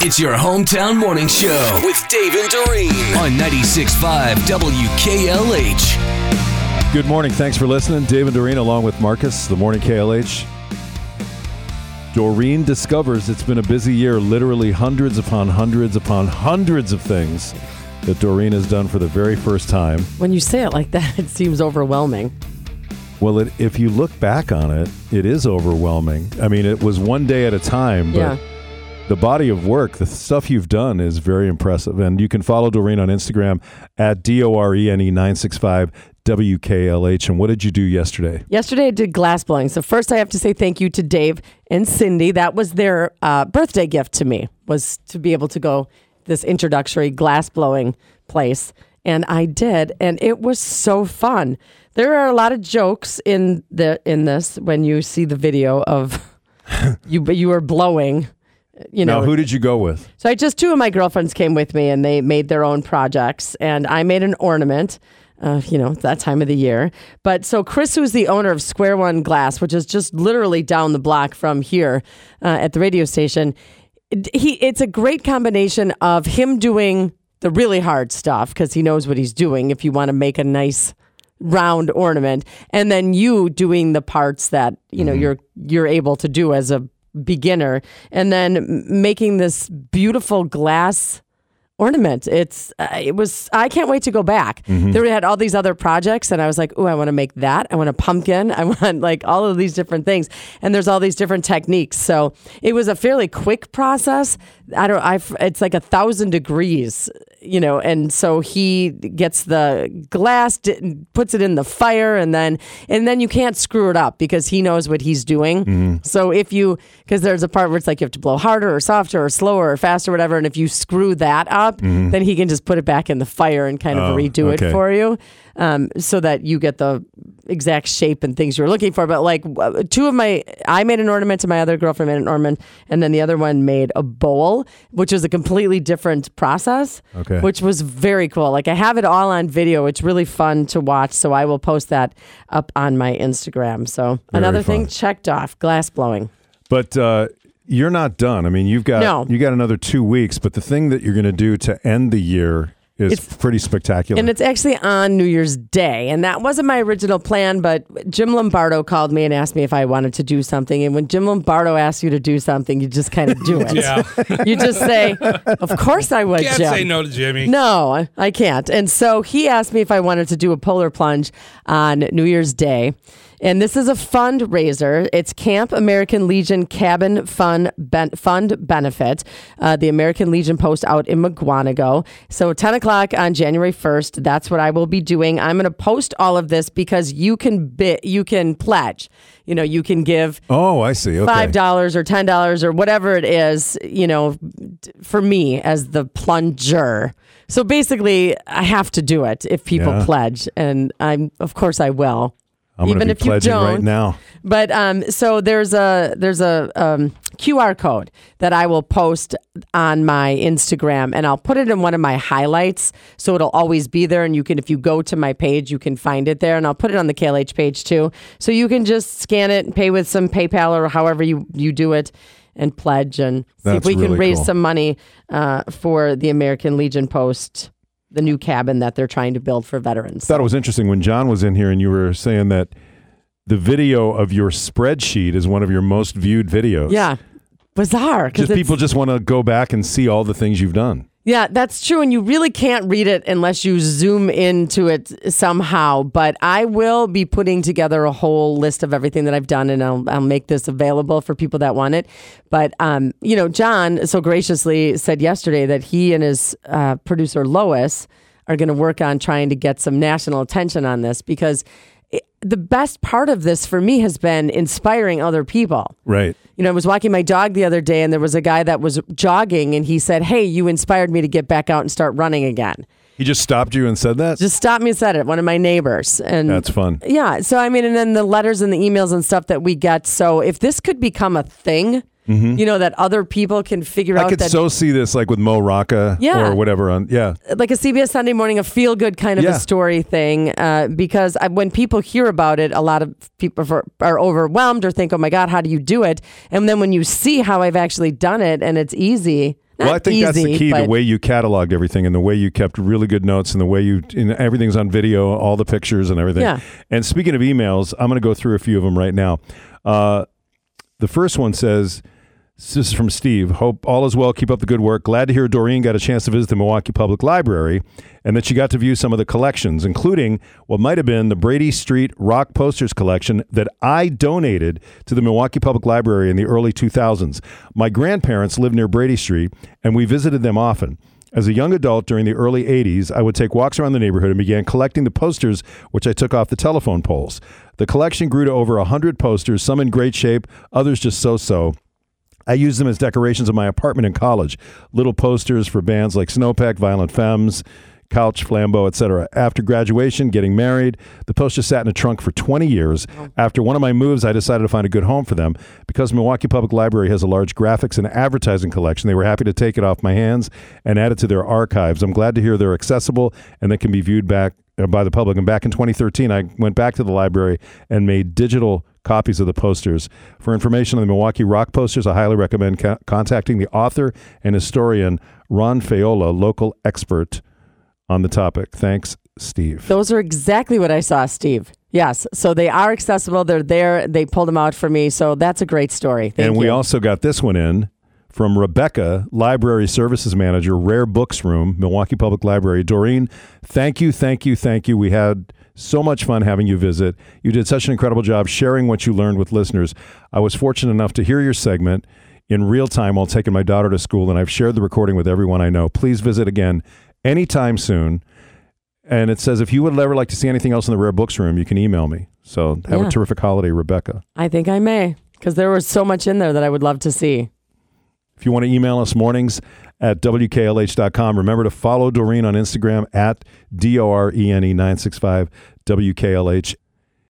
It's your hometown morning show with Dave and Dorene on 96.5 WKLH. Good morning. Thanks for listening. Dave and Dorene, along with Marcus, the morning KLH. Dorene discovers it's been a busy year, literally hundreds upon hundreds upon hundreds of things that Dorene has done for the very first time. When you say it like that, it seems overwhelming. Well, it, if you look back on it, it is overwhelming. I mean, it was one day at a time, but Yeah. The body of work, the stuff you've done is very impressive. And you can follow Dorene on Instagram at D O R E N E 965 WKLH. And what did you do yesterday? Yesterday I did glass blowing. So first I have to say thank you to Dave and Cindy. That was their uh, birthday gift to me was to be able to go this introductory glass blowing place. And I did, and it was so fun. There are a lot of jokes in the in this when you see the video of you you were blowing. You know, now, who did you go with? So I just two of my girlfriends came with me, and they made their own projects, and I made an ornament. Uh, you know, that time of the year. But so Chris, who's the owner of Square One Glass, which is just literally down the block from here uh, at the radio station, he it's a great combination of him doing the really hard stuff because he knows what he's doing. If you want to make a nice round ornament, and then you doing the parts that you know you're you're able to do as a beginner, and then making this beautiful glass ornament. It's uh, it was I can't wait to go back. There had all these other projects and I was like, "Oh, I want to make that. I want a pumpkin. I want like all of these different things." And there's all these different techniques. So, it was a fairly quick process. I don't I it's like a 1000 degrees, you know, and so he gets the glass puts it in the fire and then and then you can't screw it up because he knows what he's doing. So if you because there's a part where it's like you have to blow harder or softer or slower or faster or whatever and if you screw that up, then he can just put it back in the fire and kind of Oh, redo okay. it for you. Um, so that you get the exact shape and things you're looking for. But like two of my, I made an ornament and my other girlfriend made an ornament, and then the other one made a bowl, which was a completely different process. Okay. Which was very cool. Like I have it all on video. It's really fun to watch. So I will post that up on my Instagram. So another thing checked off: glass blowing. But uh, you're not done. I mean, you've got No. you got another two weeks. But the thing that you're going to do to end the year is It's- pretty spectacular. And it's actually on New Year's Day. And that wasn't my original plan, but Jim Lombardo called me and asked me if I wanted to do something. And when Jim Lombardo asks you to do something, you just kind of do it. Yeah. You just say, Of course I would, Can't Jim. say no to Jimmy. No, I- I can't. And so he asked me if I wanted to do a polar plunge on New Year's Day. And this is a fundraiser. It's Camp American Legion Cabin Fund ben- Fund Benefit. Uh, the American Legion post out in Mukwonago. So 10 o'clock on January 1st. That's what I will be doing. I'm going to post all of this because you can bid, you can pledge. You know, you can give oh, I see. Okay. five dollars or ten dollars or whatever it is, you know, for me as the plunger. So basically, I have to do it if people Yeah. pledge, and I'm of course I will. I'm even if you don't. right now. But um, so there's a there's a um, QR code that I will post on my Instagram, and I'll put it in one of my highlights, so it'll always be there. And you can, if you go to my page, you can find it there, and I'll put it on the KLH page too, so you can just scan it and pay with some PayPal or however you you do it. And pledge and see if That's we can raise cool. some money uh, for the American Legion Post, the new cabin that they're trying to build for veterans. thought it was interesting when John was in here and you were saying that the video of your spreadsheet is one of your most viewed videos. yeah, bizarre. 'cause Just it's- people just want to go back and see all the things you've done. Yeah, that's true. And you really can't read it unless you zoom into it somehow. But I will be putting together a whole list of everything that I've done and I'll, I'll make this available for people that want it. But, um, you know, John so graciously said yesterday that he and his uh, producer Lois are going to work on trying to get some national attention on this because the best part of this for me has been inspiring other people. Right. You know, I was walking my dog the other day and there was a guy that was jogging and he said, Hey, you inspired me to get back out and start running again. He just stopped you and said that? Just stopped me and said it, one of my neighbors. And That's fun. yeah. So, I mean, and then the letters and the emails and stuff that we get. So, if this could become a thing, You know that other people can figure Mm-hmm. I could that so see this like with Mo Rocca Yeah. or whatever on yeah. like a CBS Sunday Morning, a feel good kind of Yeah. a story thing. Uh, because I, when people hear about it, a lot of people are, are overwhelmed or think, "Oh my God, how do you do it?" And then when you see how I've actually done it and it's easy. Not well, I think that's the easy, key. The way you cataloged everything and the way you kept really good notes and the way you and everything's on video, all the pictures and everything. Yeah. And speaking of emails, I'm going to go through a few of them right now. Uh, the first one says, this is from Steve. Hope all is well. Keep up the good work. Glad to hear Dorene got a chance to visit the Milwaukee Public Library and that she got to view some of the collections, including what might have been the Brady Street Rock Posters collection that I donated to the Milwaukee Public Library in the early 2000s. My grandparents lived near Brady Street, and we visited them often. As a young adult during the early 80s, I would take walks around the neighborhood and began collecting the posters which I took off the telephone poles. The collection grew to over 100 posters, some in great shape, others just so so. I used them as decorations of my apartment in college. Little posters for bands like Snowpack, Violent Femmes, Couch, Flambeau, etc. After graduation, getting married, the posters sat in a trunk for 20 years. After one of my moves, I decided to find a good home for them. Because Milwaukee Public Library has a large graphics and advertising collection, they were happy to take it off my hands and add it to their archives. I'm glad to hear they're accessible and they can be viewed back uh, by the public. And back in 2013, I went back to the library and made digital copies of the posters. For information on the Milwaukee Rock posters, I highly recommend co- contacting the author and historian Ron Faiola, local expert on the topic. Thanks, Steve. Those are exactly what I saw, Steve. Yes. So they are accessible. They're there. They pulled them out for me. So that's a great story. Thank and you. we also got this one in from Rebecca, Library Services Manager, Rare Books Room, Milwaukee Public Library. Dorene, thank you, thank you, thank you. We had so much fun having you visit. You did such an incredible job sharing what you learned with listeners. I was fortunate enough to hear your segment in real time while taking my daughter to school, and I've shared the recording with everyone I know. Please visit again anytime soon. And it says if you would ever like to see anything else in the Rare Books Room, you can email me. So have Yeah. a terrific holiday, Rebecca. I think I may because there was so much in there that I would love to see. If you want to email us mornings at WKLH.com, remember to follow Dorene on Instagram at D O R E N E 965 WKLH.